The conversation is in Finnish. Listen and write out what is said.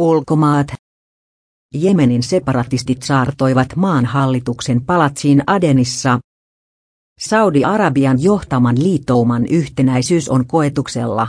Ulkomaat. Jemenin separatistit saartoivat maan hallituksen palatsiin Adenissa. Saudi-Arabian johtaman liittouman yhtenäisyys on koetuksella.